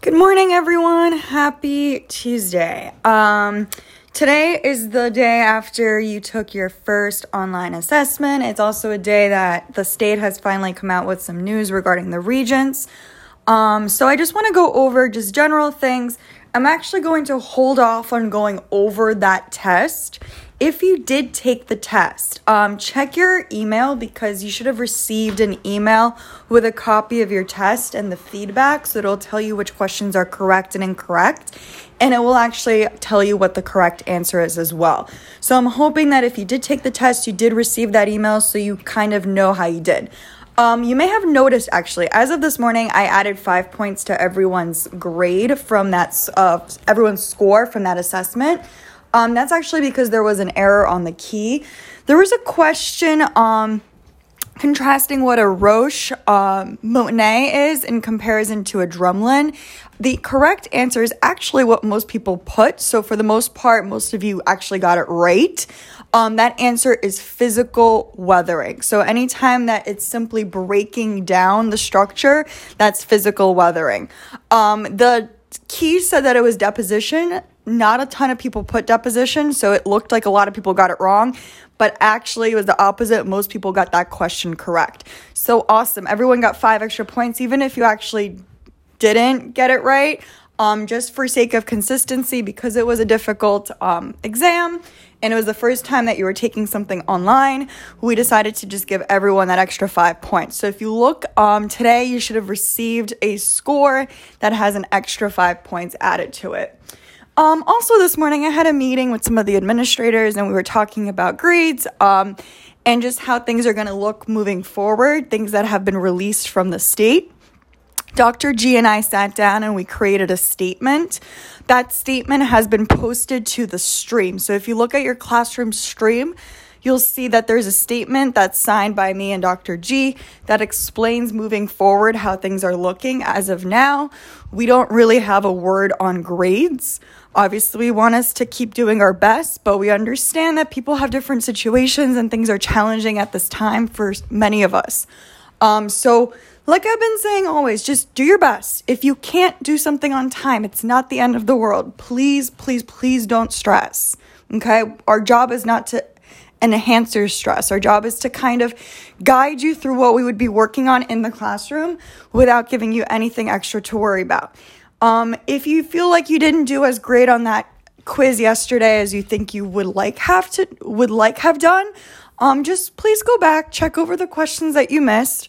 Good morning, everyone. Happy Tuesday. Um, today is the day after you took your first online assessment. It's also a day that the state has finally come out with some news regarding the regents. Um, so I just want to go over just general things. I'm actually going to hold off on going over that test if you did take the test, um, check your email because you should have received an email with a copy of your test and the feedback. So it'll tell you which questions are correct and incorrect. And it will actually tell you what the correct answer is as well. So I'm hoping that if you did take the test, you did receive that email so you kind of know how you did. Um, you may have noticed actually, as of this morning, I added five points to everyone's grade from that, uh, everyone's score from that assessment. Um, that's actually because there was an error on the key. There was a question um, contrasting what a Roche um, moutonnée is in comparison to a drumlin. The correct answer is actually what most people put. So, for the most part, most of you actually got it right. Um, that answer is physical weathering. So, anytime that it's simply breaking down the structure, that's physical weathering. Um, the key said that it was deposition not a ton of people put deposition, so it looked like a lot of people got it wrong, but actually it was the opposite. Most people got that question correct. So awesome. Everyone got five extra points, even if you actually didn't get it right. Um, just for sake of consistency, because it was a difficult um, exam and it was the first time that you were taking something online, we decided to just give everyone that extra five points. So if you look um, today, you should have received a score that has an extra five points added to it. Um, also, this morning I had a meeting with some of the administrators and we were talking about grades um, and just how things are going to look moving forward, things that have been released from the state. Dr. G and I sat down and we created a statement. That statement has been posted to the stream. So if you look at your classroom stream, you'll see that there's a statement that's signed by me and Dr. G that explains moving forward how things are looking as of now. We don't really have a word on grades. Obviously, we want us to keep doing our best, but we understand that people have different situations and things are challenging at this time for many of us. Um, so, like I've been saying always, just do your best. If you can't do something on time, it's not the end of the world. Please, please, please don't stress. Okay? Our job is not to enhance your stress. Our job is to kind of guide you through what we would be working on in the classroom without giving you anything extra to worry about. Um, if you feel like you didn't do as great on that quiz yesterday as you think you would like have to would like have done, um, just please go back, check over the questions that you missed.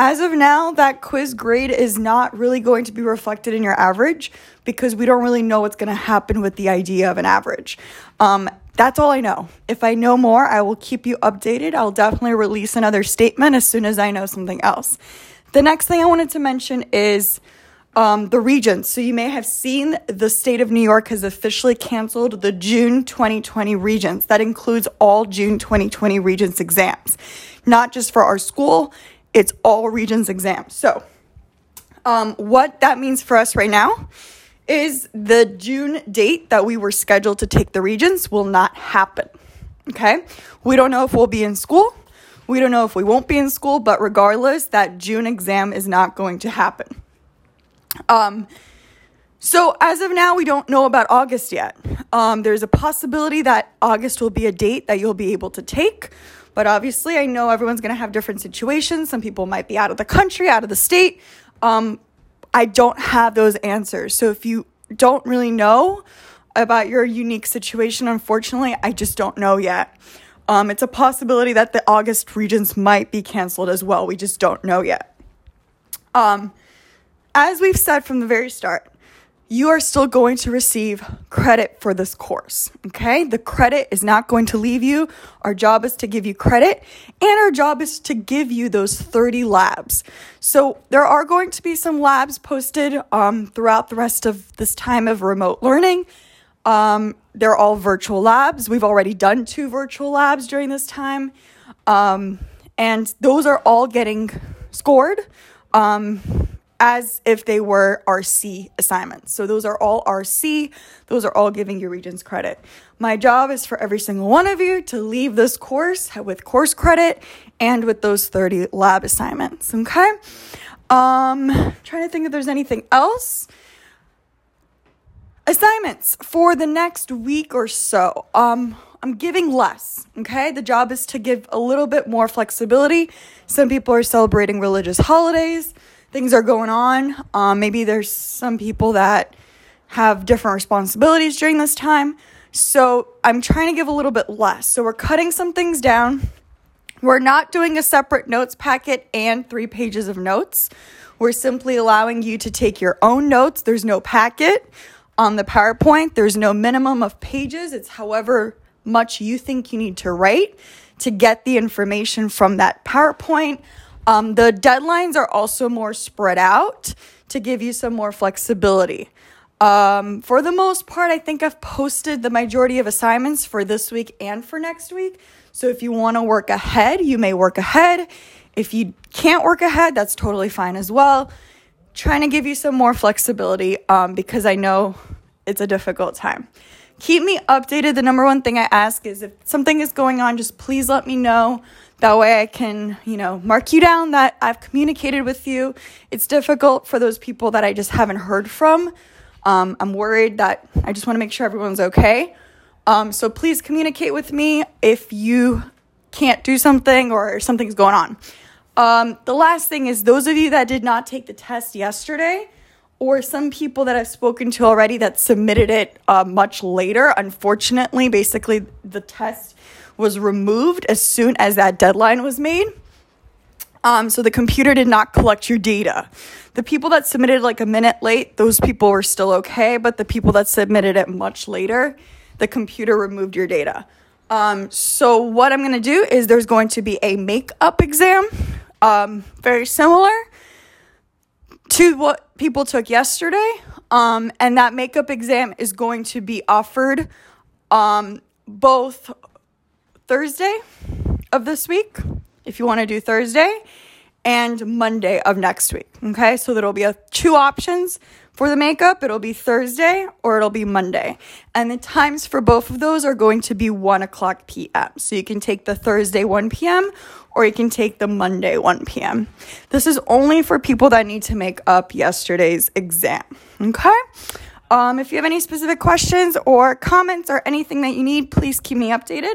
As of now, that quiz grade is not really going to be reflected in your average because we don't really know what's going to happen with the idea of an average. Um, that's all I know. If I know more, I will keep you updated. I'll definitely release another statement as soon as I know something else. The next thing I wanted to mention is um, the regents. So you may have seen the state of New York has officially canceled the June 2020 regents. That includes all June 2020 regents exams, not just for our school, it's all regents exams. So, um, what that means for us right now is the June date that we were scheduled to take the regents will not happen. Okay? We don't know if we'll be in school. We don't know if we won't be in school, but regardless, that June exam is not going to happen. Um, so as of now, we don't know about August yet. Um, there's a possibility that August will be a date that you'll be able to take. But obviously, I know everyone's going to have different situations. Some people might be out of the country, out of the state. Um, I don't have those answers. So if you don't really know about your unique situation, unfortunately, I just don't know yet. Um, it's a possibility that the August regents might be canceled as well. We just don't know yet. Um, as we've said from the very start, you are still going to receive credit for this course. Okay. The credit is not going to leave you. Our job is to give you credit and our job is to give you those 30 labs. So there are going to be some labs posted um, throughout the rest of this time of remote learning. Um, they're all virtual labs. We've already done two virtual labs during this time. Um, and those are all getting scored. Um, as if they were RC assignments. So those are all RC, those are all giving your regents credit. My job is for every single one of you to leave this course with course credit and with those 30 lab assignments, okay? Um trying to think if there's anything else. assignments for the next week or so. Um, I'm giving less, okay? The job is to give a little bit more flexibility. Some people are celebrating religious holidays, things are going on. Um, maybe there's some people that have different responsibilities during this time. So I'm trying to give a little bit less. So we're cutting some things down. We're not doing a separate notes packet and three pages of notes. We're simply allowing you to take your own notes. There's no packet on the PowerPoint, there's no minimum of pages. It's however much you think you need to write to get the information from that PowerPoint. Um, the deadlines are also more spread out to give you some more flexibility. Um, for the most part, I think I've posted the majority of assignments for this week and for next week. So if you want to work ahead, you may work ahead. If you can't work ahead, that's totally fine as well. Trying to give you some more flexibility um, because I know it's a difficult time. Keep me updated. The number one thing I ask is if something is going on, just please let me know. That way I can, you know, mark you down that I've communicated with you. It's difficult for those people that I just haven't heard from. Um, I'm worried that I just want to make sure everyone's okay. Um, so please communicate with me if you can't do something or something's going on. Um, the last thing is those of you that did not take the test yesterday, or some people that I've spoken to already that submitted it uh, much later. Unfortunately, basically, the test was removed as soon as that deadline was made. Um, so the computer did not collect your data. The people that submitted like a minute late, those people were still okay, but the people that submitted it much later, the computer removed your data. Um, so what I'm gonna do is there's going to be a makeup exam, um, very similar to what people took yesterday. Um, and that makeup exam is going to be offered um, both Thursday of this week, if you want to do Thursday, and Monday of next week. Okay, so there'll be a, two options for the makeup. It'll be Thursday or it'll be Monday. And the times for both of those are going to be 1 o'clock p.m. So you can take the Thursday 1 p.m or you can take the Monday 1 p.m. This is only for people that need to make up yesterday's exam. Okay? Um, if you have any specific questions or comments or anything that you need, please keep me updated.